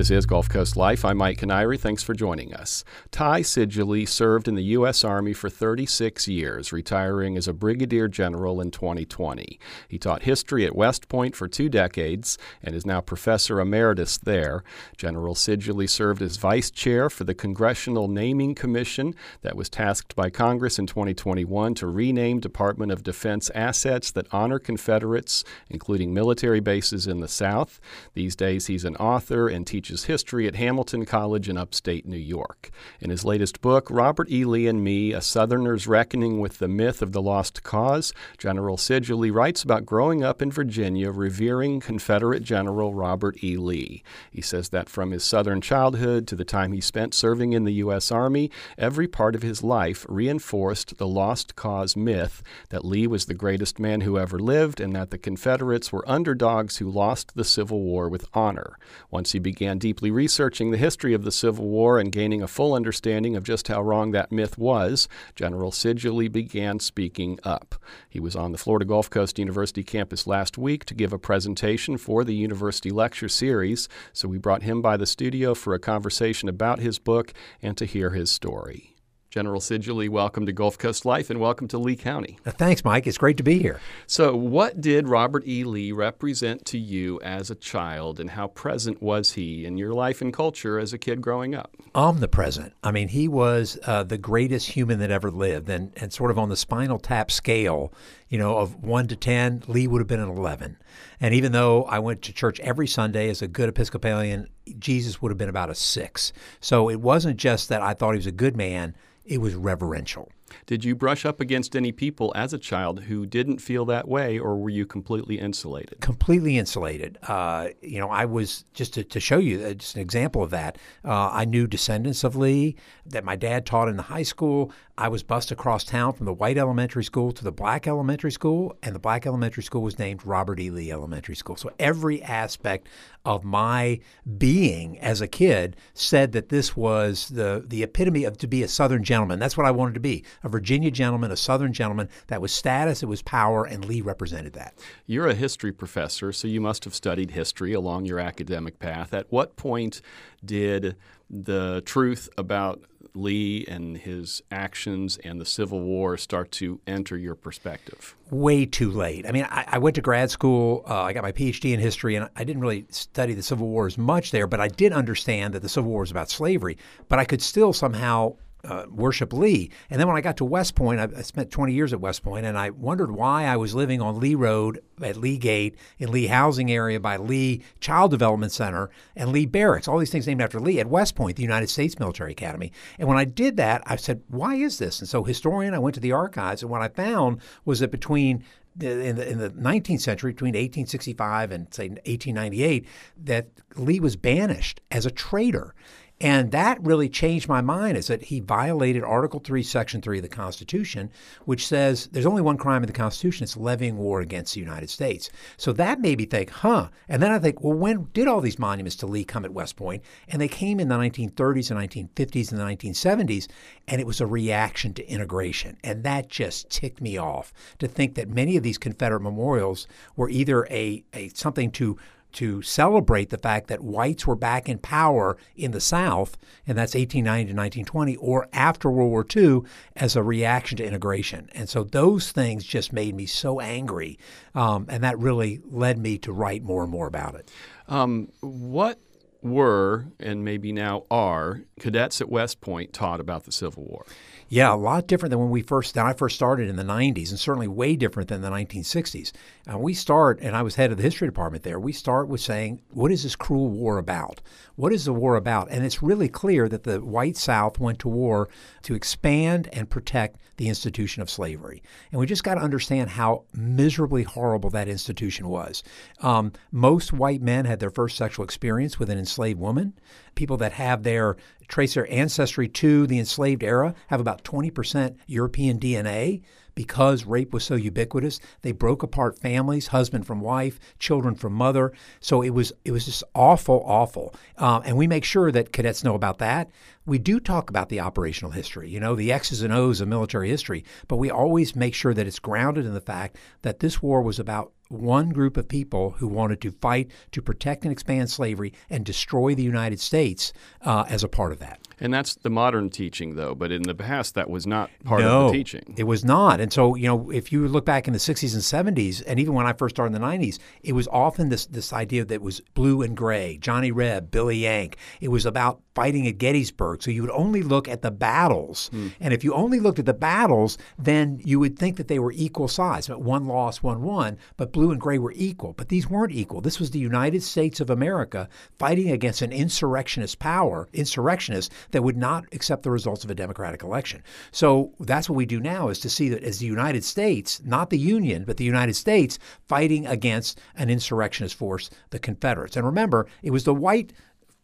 This is Gulf Coast Life. I'm Mike Kiniry. Thanks for joining us. Ty Seidule served in the U.S. Army for 36 years, retiring as a brigadier general in 2020. He taught history at West Point for two decades and is now professor emeritus there. General Seidule served as vice chair for the Congressional Naming Commission that was tasked by Congress in 2021 to rename Department of Defense assets that honor Confederates, including military bases in the South. These days, he's an author and teaches history at Hamilton College in upstate New York. In his latest book, Robert E. Lee and Me A Southerner's Reckoning with the Myth of the Lost Cause, General Seidule writes about growing up in Virginia revering Confederate General Robert E. Lee. He says that from his Southern childhood to the time he spent serving in the U.S. Army, every part of his life reinforced the lost cause myth that Lee was the greatest man who ever lived and that the Confederates were underdogs who lost the Civil War with honor. Once he began deeply researching the history of the Civil War and gaining a full understanding of just how wrong that myth was, General Seidule began speaking up. He was on the Florida Gulf Coast University campus last week to give a presentation for the University Lecture Series, so we brought him by the studio for a conversation about his book and to hear his story. General Seidule, welcome to Gulf Coast Life and welcome to Lee County. Uh, thanks, Mike. It's great to be here. So, what did Robert E. Lee represent to you as a child, and how present was he in your life and culture as a kid growing up? Omnipresent. I mean, he was uh, the greatest human that ever lived, and, and sort of on the spinal tap scale, you know, of one to 10, Lee would have been an 11. And even though I went to church every Sunday as a good Episcopalian, Jesus would have been about a six. So, it wasn't just that I thought he was a good man it was reverential. Did you brush up against any people as a child who didn't feel that way, or were you completely insulated? Completely insulated. Uh, you know, I was just to, to show you uh, just an example of that. Uh, I knew descendants of Lee that my dad taught in the high school. I was bused across town from the white elementary school to the black elementary school, and the black elementary school was named Robert E. Lee Elementary School. So every aspect of my being as a kid said that this was the the epitome of to be a Southern gentleman. That's what I wanted to be a Virginia gentleman, a Southern gentleman. That was status, it was power, and Lee represented that. You're a history professor, so you must have studied history along your academic path. At what point did the truth about Lee and his actions and the Civil War start to enter your perspective? Way too late. I mean, I, I went to grad school. Uh, I got my PhD in history, and I didn't really study the Civil War as much there, but I did understand that the Civil War was about slavery. But I could still somehow uh, worship Lee. And then when I got to West Point, I, I, spent 20 years at West Point, and I wondered why I was living on Lee Road at Lee Gate in Lee Housing Area by Lee Child Development Center and Lee Barracks, all these things named after Lee at West Point, the United States Military Academy. And when I did that, I said, why is this? And so historian, I went to the archives, and what I found was that between in the, in the 19th century, between 1865 and say 1898, that Lee was banished as a traitor. And that really changed my mind is that he violated Article 3, Section 3 of the Constitution, which says there's only one crime in the Constitution it's levying war against the United States. So that made me think, huh. And then I think, well, when did all these monuments to Lee come at West Point? And they came in the 1930s and 1950s and the 1970s, and it was a reaction to integration. And that just ticked me off to think that many of these Confederate memorials were either a, a something to to celebrate the fact that whites were back in power in the South, and that's 1890 to 1920, or after World War II as a reaction to integration. And so those things just made me so angry, um, and that really led me to write more and more about it. Um, what were, and maybe now are, cadets at West Point taught about the Civil War? Yeah, a lot different than when we first, when I first started in the 90s, and certainly way different than the 1960s. And we start, and I was head of the history department there, we start with saying, what is this cruel war about? What is the war about? And it's really clear that the white South went to war to expand and protect the institution of slavery. And we just got to understand how miserably horrible that institution was. Um, most white men had their first sexual experience with an enslaved woman. People that have their trace their ancestry to the enslaved era have about 20% European DNA because rape was so ubiquitous. They broke apart families, husband from wife, children from mother. So it was it was just awful, awful. Um, and we make sure that cadets know about that. We do talk about the operational history, you know, the X's and O's of military history, but we always make sure that it's grounded in the fact that this war was about one group of people who wanted to fight to protect and expand slavery and destroy the United States uh, as a part of that. And that's the modern teaching, though. But in the past, that was not part no, of the teaching. It was not. And so, you know, if you look back in the 60s and 70s, and even when I first started in the 90s, it was often this, this idea that was blue and gray, Johnny Reb, Billy Yank. It was about fighting at Gettysburg. So you would only look at the battles. Hmm. And if you only looked at the battles, then you would think that they were equal size. One lost, one won, but blue and gray were equal. But these weren't equal. This was the United States of America fighting against an insurrectionist power, insurrectionists that would not accept the results of a democratic election. So that's what we do now is to see that as the United States, not the Union, but the United States fighting against an insurrectionist force, the Confederates. And remember, it was the white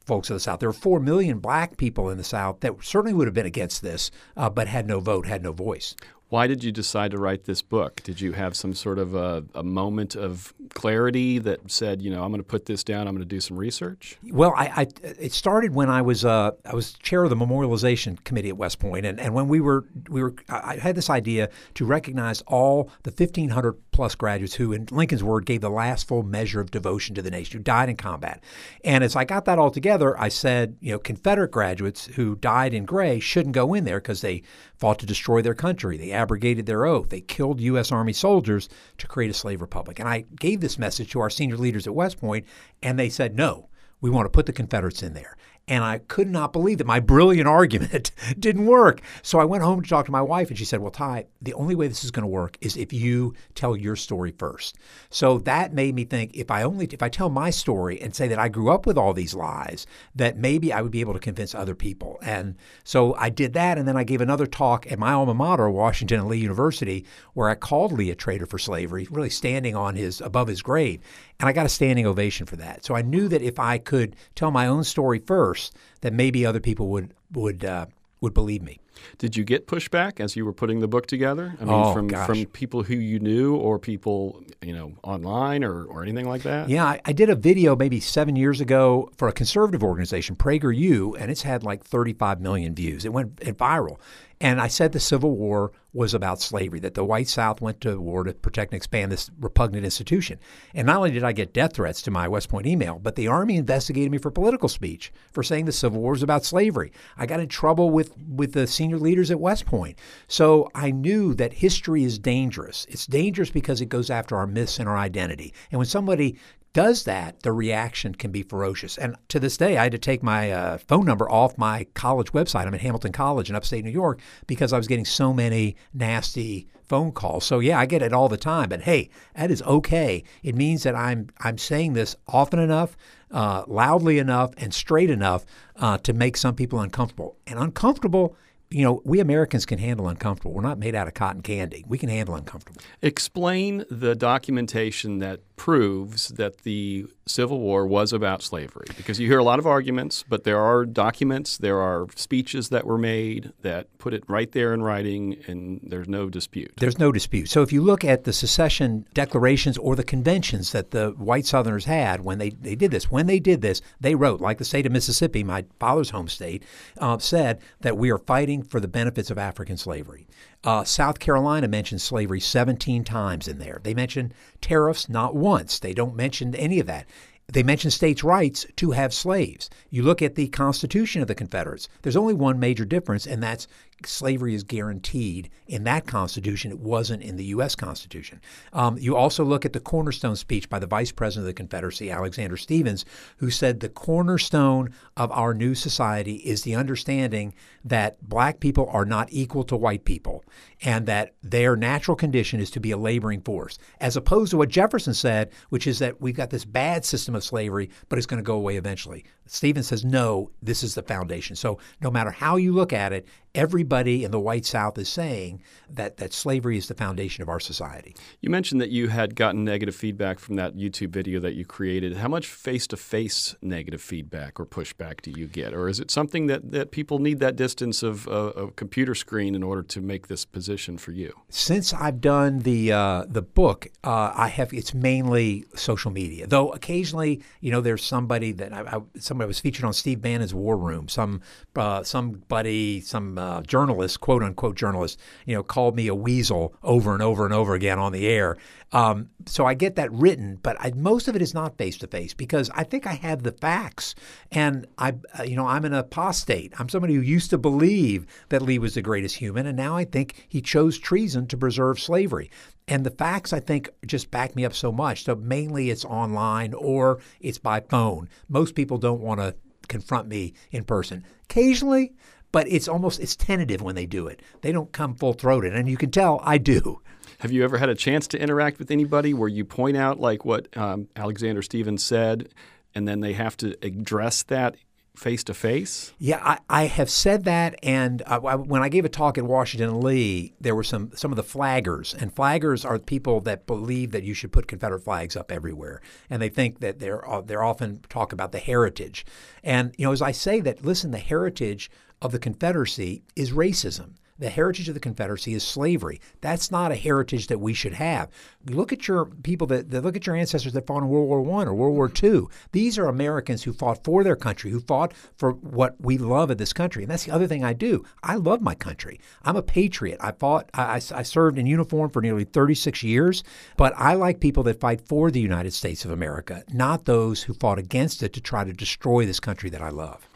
folks of the South. There were four million black people in the South that certainly would have been against this, uh, but had no vote, had no voice. Why did you decide to write this book? Did you have some sort of a, a moment of clarity that said, you know, I'm going to put this down. I'm going to do some research. Well, I, I it started when I was uh, I was chair of the memorialization committee at West Point, and, and when we were we were I had this idea to recognize all the 1,500 plus graduates who, in Lincoln's word, gave the last full measure of devotion to the nation, who died in combat. And as I got that all together, I said, you know, Confederate graduates who died in gray shouldn't go in there because they fought to destroy their country. They abrogated their oath. They killed U.S. Army soldiers to create a slave republic. And I gave this message to our senior leaders at West Point, and they said, no, we want to put the Confederates in there. And I could not believe that my brilliant argument didn't work. So I went home to talk to my wife, and she said, Well, Ty, the only way this is going to work is if you tell your story first. So that made me think if I only if I tell my story and say that I grew up with all these lies, that maybe I would be able to convince other people. And so I did that, and then I gave another talk at my alma mater, Washington and Lee University, where I called Lee a traitor for slavery, really standing on his above his grave. And I got a standing ovation for that. So I knew that if I could tell my own story first, that maybe other people would would uh, would believe me. Did you get pushback as you were putting the book together? I mean, oh, from gosh. from people who you knew or people you know online or, or anything like that? Yeah, I, I did a video maybe seven years ago for a conservative organization, PragerU, and it's had like 35 million views. It went viral, and I said the Civil War was about slavery, that the white South went to war to protect and expand this repugnant institution. And not only did I get death threats to my West Point email, but the Army investigated me for political speech for saying the Civil War was about slavery. I got in trouble with, with the senior leaders at West Point. So I knew that history is dangerous. It's dangerous because it goes after our myths and our identity. And when somebody does that, the reaction can be ferocious. And to this day, I had to take my uh, phone number off my college website. I'm at Hamilton College in upstate New York because I was getting so many nasty phone calls. So yeah, I get it all the time. But hey, that is okay. It means that I'm I'm saying this often enough, uh, loudly enough, and straight enough uh, to make some people uncomfortable. And uncomfortable you know, we Americans can handle uncomfortable. We're not made out of cotton candy. We can handle uncomfortable. Explain the documentation that proves that the Civil War was about slavery. Because you hear a lot of arguments, but there are documents, there are speeches that were made that put it right there in writing, and there's no dispute. There's no dispute. So if you look at the secession declarations or the conventions that the white Southerners had when they, they did this, when they did this, they wrote, like the state of Mississippi, my father's home state, uh, said that we are fighting for the benefits of African slavery. Uh, South Carolina mentions slavery 17 times in there. They mention tariffs not once. They don't mention any of that. They mention states' rights to have slaves. You look at the Constitution of the Confederates, there's only one major difference, and that's slavery is guaranteed in that Constitution. It wasn't in the U.S. Constitution. Um, you also look at the cornerstone speech by the Vice President of the Confederacy, Alexander Stephens, who said the cornerstone of our new society is the understanding that black people are not equal to white people and that their natural condition is to be a laboring force, as opposed to what Jefferson said, which is that we've got this bad system of slavery, but it's going to go away eventually. Stephens says, no, this is the foundation. So no matter how you look at it, everybody in the white South is saying that, that slavery is the foundation of our society. You mentioned that you had gotten negative feedback from that YouTube video that you created. How much face to face negative feedback or pushback do you get? Or is it something that, that people need that distance of uh, a computer screen in order to make this position for you? Since I've done the, uh, the book, uh, I have it's mainly social media, though occasionally, you know, there's somebody that I, I somebody was featured on Steve Bannon's War Room, some uh, somebody, some uh, journalists, quote unquote journalists, you know, called me a weasel over and over and over again on the air. Um, so I get that written, but I, most of it is not face to face because I think I have the facts, and I, uh, you know, I'm an apostate. I'm somebody who used to believe that Lee was the greatest human, and now I think he chose treason to preserve slavery. And the facts, I think, just back me up so much. So mainly it's online or it's by phone. Most people don't want to confront me in person. Occasionally, but it's almost it's tentative when they do it. They don't come full throated, and you can tell I do. Have you ever had a chance to interact with anybody where you point out like what um, Alexander Stephens said, and then they have to address that face to face? Yeah, I, I, have said that, and uh, when I gave a talk at Washington Lee, there were some some of the flaggers, and flaggers are people that believe that you should put Confederate flags up everywhere, and they think that they're uh, they're often talk about the heritage, and you know, as I say that, listen, the heritage of the Confederacy is racism. The heritage of the Confederacy is slavery. That's not a heritage that we should have. Look at your people that, that, look at your ancestors that fought in World War One or World War Two. These are Americans who fought for their country, who fought for what we love in this country. And that's the other thing I do. I love my country. I'm a patriot. I fought. I, I served in uniform for nearly 36 years. But I like people that fight for the United States of America, not those who fought against it to try to destroy this country that I love.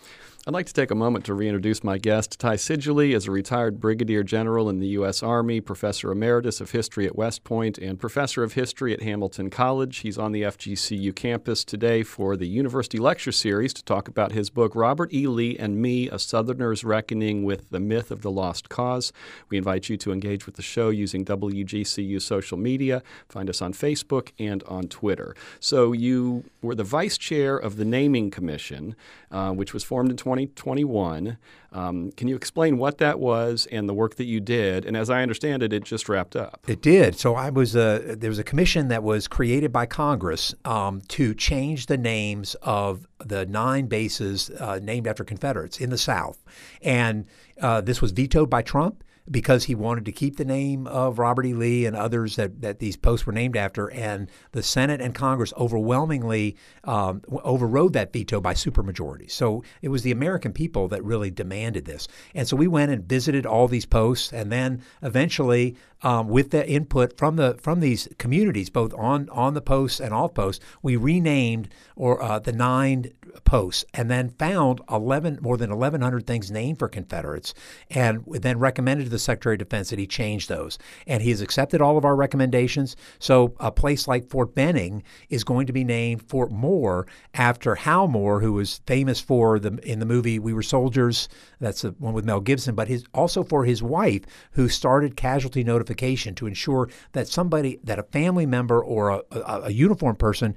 I'd like to take a moment to reintroduce my guest. Ty Seidule is a retired brigadier general in the U.S. Army, professor emeritus of history at West Point, and professor of history at Hamilton College. He's on the FGCU campus today for the University Lecture Series to talk about his book, Robert E. Lee and Me A Southerner's Reckoning with the Myth of the Lost Cause. We invite you to engage with the show using WGCU social media. Find us on Facebook and on Twitter. So, you were the vice chair of the Naming Commission, uh, which was formed in 2021. Um, can you explain what that was and the work that you did? And as I understand it, it just wrapped up. It did. So I was a, there was a commission that was created by Congress um, to change the names of the nine bases uh, named after Confederates in the South, and uh, this was vetoed by Trump because he wanted to keep the name of Robert E. Lee and others that, that these posts were named after. And the Senate and Congress overwhelmingly um, overrode that veto by supermajority. So it was the American people that really demanded this. And so we went and visited all these posts, and then eventually, um, with the input from the from these communities, both on on the posts and off posts, we renamed or uh, the nine posts and then found 11 more than 1100 things named for Confederates and then recommended to the Secretary of Defense that he change those. And he has accepted all of our recommendations. So a place like Fort Benning is going to be named Fort Moore after Hal Moore, who was famous for the in the movie We Were Soldiers. That's the one with Mel Gibson, but his also for his wife who started casualty notification to ensure that somebody that a family member or a, a, a person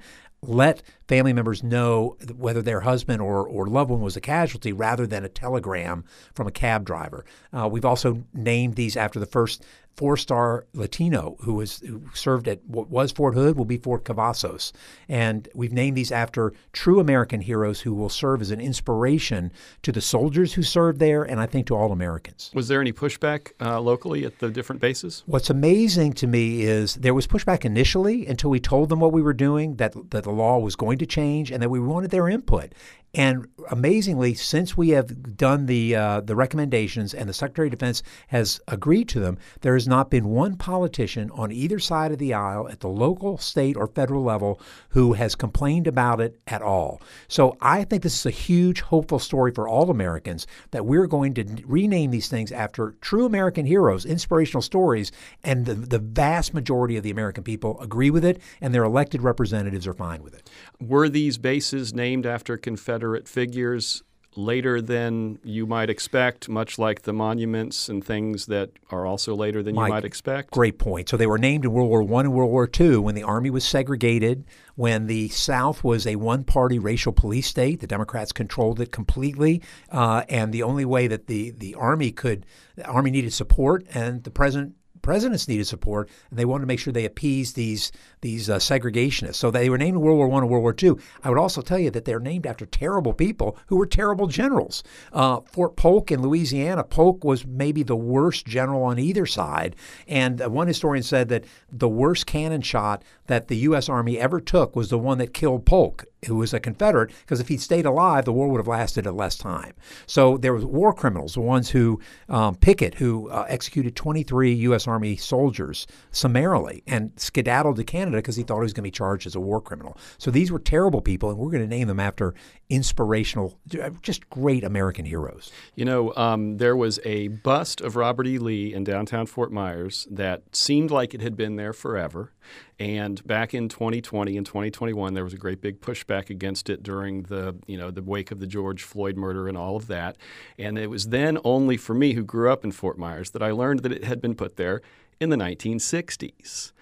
let family members know whether their husband or, or loved one was a casualty rather than a telegram from a cab driver. Uh, we've also named these after the first four star Latino who was who served at what was Fort Hood will be Fort Cavazos. And we've named these after true American heroes who will serve as an inspiration to the soldiers who served there and I think to all Americans. Was there any pushback uh, locally at the different bases? What's amazing to me is there was pushback initially until we told them what we were doing, that, that the law was going to change, and that we wanted their input. And amazingly, since we have done the uh, the recommendations and the Secretary of Defense has agreed to them, there has not been one politician on either side of the aisle at the local, state, or federal level who has complained about it at all. So I think this is a huge, hopeful story for all Americans that we're going to rename these things after true American heroes, inspirational stories, and the, the vast majority of the American people agree with it, and their elected representatives are fine with it. Were these bases named after Confederate? Figures later than you might expect, much like the monuments and things that are also later than Mike, you might expect? Great point. So they were named in World War I and World War II when the Army was segregated, when the South was a one party racial police state. The Democrats controlled it completely. Uh, and the only way that the, the Army could, the Army needed support, and the President presidents needed support, and they wanted to make sure they appeased these these uh, segregationists. So they were named in World War One and World War Two. I would also tell you that they're named after terrible people who were terrible generals. Uh, Fort Polk in Louisiana, Polk was maybe the worst general on either side, and uh, one historian said that the worst cannon shot that the U.S. Army ever took was the one that killed Polk who was a Confederate, because if he'd stayed alive, the war would have lasted a less time. So there was war criminals, the ones who um, Pickett, who uh, executed 23 U.S. Army soldiers summarily and skedaddled to Canada because he thought he was going to be charged as a war criminal. So these were terrible people, and we're going to name them after inspirational, just great American heroes. You know, um, there was a bust of Robert E. Lee in downtown Fort Myers that seemed like it had been there forever. And back in 2020 and 2021, there was a great big pushback against it during the, you know, the wake of the George Floyd murder and all of that. And it was then only for me, who grew up in Fort Myers, that I learned that it had been put there in the 1960s.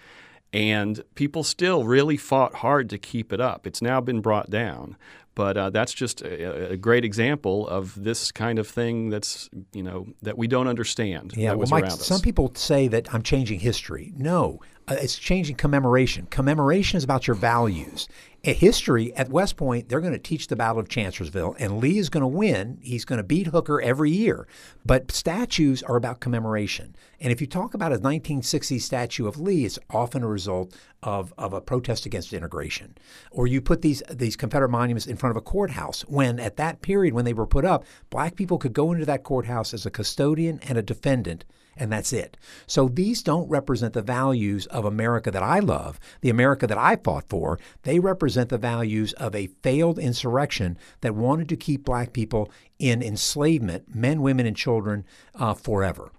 And people still really fought hard to keep it up. It's now been brought down. But uh, that's just a, a, great example of this kind of thing that's you know that we don't understand. Yeah, well, Mike, some people say that I'm changing history. No, uh, it's changing commemoration. Commemoration is about your values. History at West Point, they're going to teach the Battle of Chancellorsville, and Lee is going to win. He's going to beat Hooker every year. But statues are about commemoration. And if you talk about a 1960s statue of Lee, it's often a result of, of a protest against integration. Or you put these these Confederate monuments in front of a courthouse when at that period when they were put up, black people could go into that courthouse as a custodian and a defendant and that's it. So these don't represent the values of America that I love, the America that I fought for. They represent the values of a failed insurrection that wanted to keep black people in enslavement, men, women, and children, uh, forever.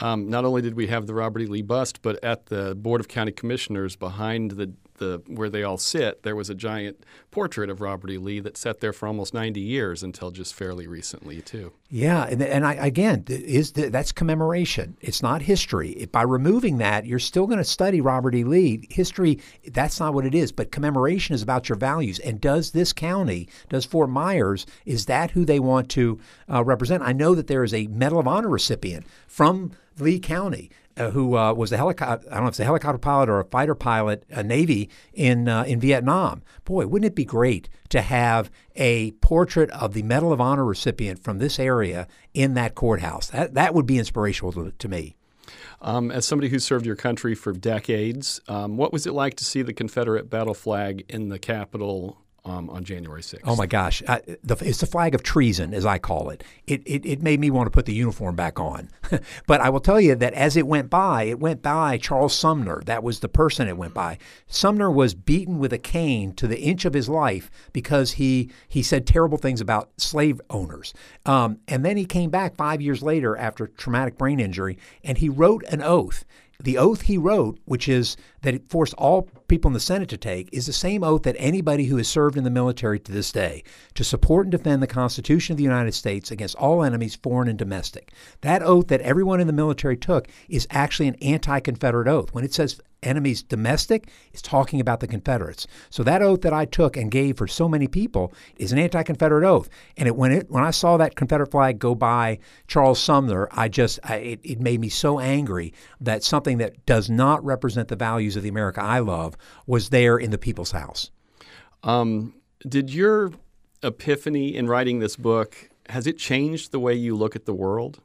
Um, not only did we have the Robert E. Lee bust, but at the Board of County Commissioners behind the the where they all sit, there was a giant portrait of Robert E. Lee that sat there for almost 90 years until just fairly recently, too. Yeah, and, and I, again, is the, that's commemoration. It's not history. By removing that, you're still going to study Robert E. Lee. History, that's not what it is. But commemoration is about your values. And does this county, does Fort Myers, is that who they want to uh, represent? I know that there is a Medal of Honor recipient from Lee County uh, who uh, was a helicopter, I don't know if it's a helicopter pilot or a fighter pilot, a Navy in, uh, in Vietnam. Boy, wouldn't it be great to have a portrait of the Medal of Honor recipient from this area in that courthouse? That, that would be inspirational to, to me. Um, as somebody who served your country for decades, um, what was it like to see the Confederate battle flag in the Capitol um, on January 6th. Oh my gosh, I, the, it's the flag of treason, as I call it. It, it. it made me want to put the uniform back on. but I will tell you that as it went by, it went by Charles Sumner. That was the person it went by. Sumner was beaten with a cane to the inch of his life because he he said terrible things about slave owners. Um, and then he came back five years later after traumatic brain injury, and he wrote an oath the oath he wrote, which is that it forced all people in the Senate to take, is the same oath that anybody who has served in the military to this day to support and defend the Constitution of the United States against all enemies, foreign and domestic. That oath that everyone in the military took is actually an anti Confederate oath. When it says enemies domestic is talking about the Confederates. So that oath that I took and gave for so many people is an anti-Confederate oath. And it, when it when I saw that Confederate flag go by Charles Sumner, I just I, it, it made me so angry that something that does not represent the values of the America I love was there in the people's house. Um, did your epiphany in writing this book has it changed the way you look at the world?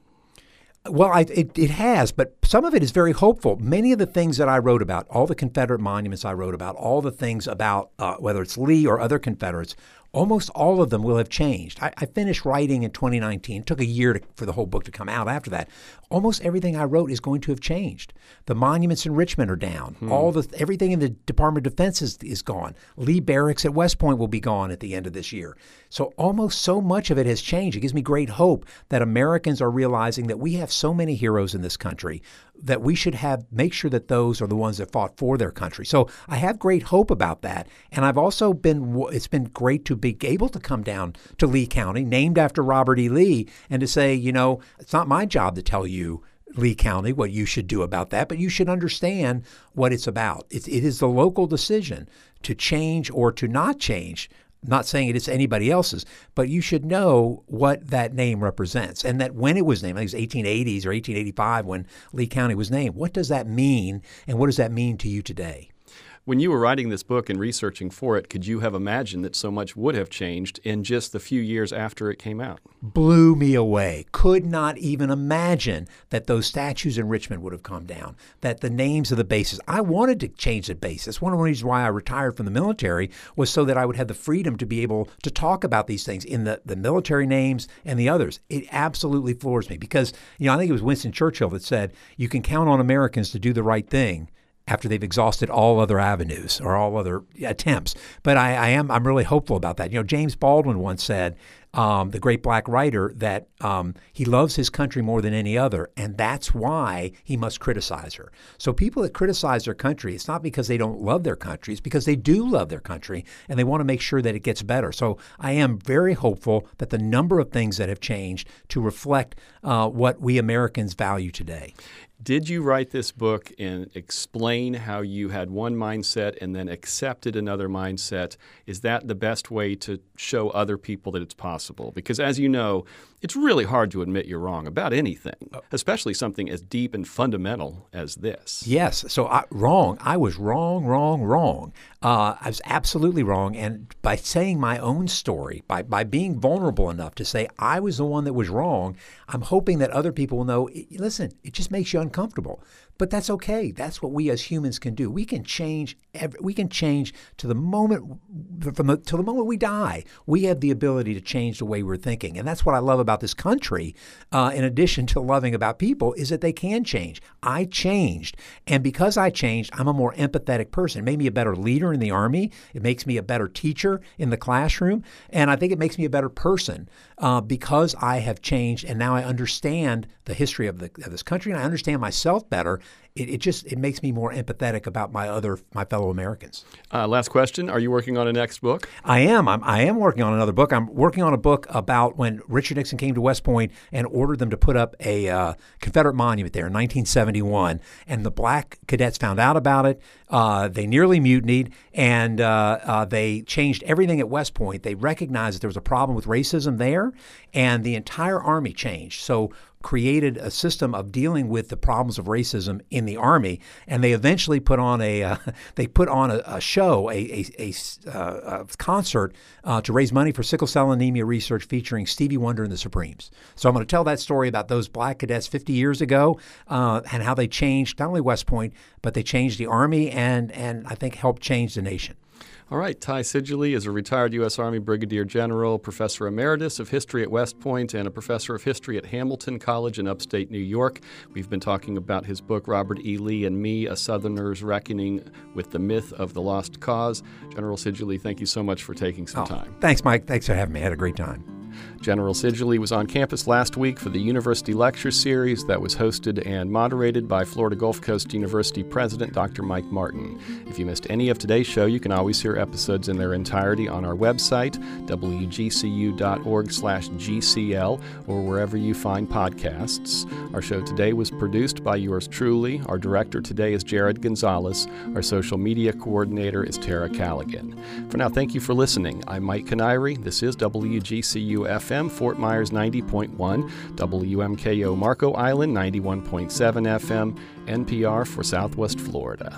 Well, I, it, it has, but some of it is very hopeful. Many of the things that I wrote about, all the Confederate monuments I wrote about, all the things about uh, whether it's Lee or other Confederates, almost all of them will have changed. I, I finished writing in 2019. It took a year to, for the whole book to come out after that. Almost everything I wrote is going to have changed. The monuments in Richmond are down. Hmm. All the everything in the Department of Defense is, is gone. Lee Barracks at West Point will be gone at the end of this year. So almost so much of it has changed. It gives me great hope that Americans are realizing that we have so many heroes in this country that we should have make sure that those are the ones that fought for their country. So I have great hope about that, and I've also been it's been great to be able to come down to Lee County, named after Robert E. Lee, and to say, you know, it's not my job to tell you. Lee County, what you should do about that, but you should understand what it's about. It, it is the local decision to change or to not change not saying it is anybody else's, but you should know what that name represents. And that when it was named, I think it was 1880s or 1885 when Lee County was named, what does that mean? And what does that mean to you today? When you were writing this book and researching for it, could you have imagined that so much would have changed in just the few years after it came out? Blew me away. Could not even imagine that those statues in Richmond would have come down, that the names of the bases. I wanted to change the bases. One of the reasons why I retired from the military was so that I would have the freedom to be able to talk about these things in the, the military names and the others. It absolutely floors me because, you know, I think it was Winston Churchill that said, you can count on Americans to do the right thing after they've exhausted all other avenues or all other attempts. But I, I, am I'm really hopeful about that. You know, James Baldwin once said, um, the great black writer, that um, he loves his country more than any other, and that's why he must criticize her. So people that criticize their country, it's not because they don't love their country, it's because they do love their country and they want to make sure that it gets better. So I am very hopeful that the number of things that have changed to reflect uh, what we Americans value today. Did you write this book and explain how you had one mindset and then accepted another mindset? Is that the best way to show other people that it's possible? Because as you know, it's really hard to admit you're wrong about anything, oh. especially something as deep and fundamental as this. Yes. So I, wrong. I was wrong, wrong, wrong. Uh, I was absolutely wrong. And by saying my own story, by, by being vulnerable enough to say I was the one that was wrong, I'm hoping that other people will know listen, it just makes you uncomfortable. But that's okay. That's what we as humans can do. We can change. Every, we can change to the moment from the to the moment we die. We have the ability to change the way we're thinking, and that's what I love about this country. Uh, in addition to loving about people, is that they can change. I changed, and because I changed, I'm a more empathetic person. It made me a better leader in the army. It makes me a better teacher in the classroom, and I think it makes me a better person uh, because I have changed, and now I understand the history of, the, of this country, and I understand myself better it, it just it makes me more empathetic about my other my fellow Americans. Uh, last question: Are you working on a next book? I am. I'm, I am working on another book. I'm working on a book about when Richard Nixon came to West Point and ordered them to put up a uh, Confederate monument there in 1971, and the black cadets found out about it. Uh, they nearly mutinied, and uh, uh, they changed everything at West Point. They recognized that there was a problem with racism there, and the entire army changed. So created a system of dealing with the problems of racism in the army, and they eventually put on a uh, they put on a, a show, a, a, a, uh, a concert uh, to raise money for sickle cell anemia research, featuring Stevie Wonder and the Supremes. So I'm going to tell that story about those black cadets 50 years ago uh, and how they changed not only West Point, but they changed the army and and I think helped change the nation. All right, Ty Seidule is a retired U.S. Army Brigadier General, Professor Emeritus of History at West Point, and a Professor of History at Hamilton College in upstate New York. We've been talking about his book, Robert E. Lee and Me, A Southerner's Reckoning with the Myth of the Lost Cause. General Seidule, thank you so much for taking some oh, time. Thanks, Mike. Thanks for having me. I had a great time. General Seidule was on campus last week for the University Lecture Series that was hosted and moderated by Florida Gulf Coast University President Dr. Mike Martin. If you missed any of today's show, you can always hear episodes in their entirety on our website, wgcu.org/gcl, or wherever you find podcasts. Our show today was produced by yours truly. Our director today is Jared Gonzalez. Our social media coordinator is Tara Callaghan. For now, thank you for listening. I'm Mike Kiniry. This is WGCU FM, Fort Myers 90.1, WMKO Marco Island 91.7 FM, NPR for Southwest Florida.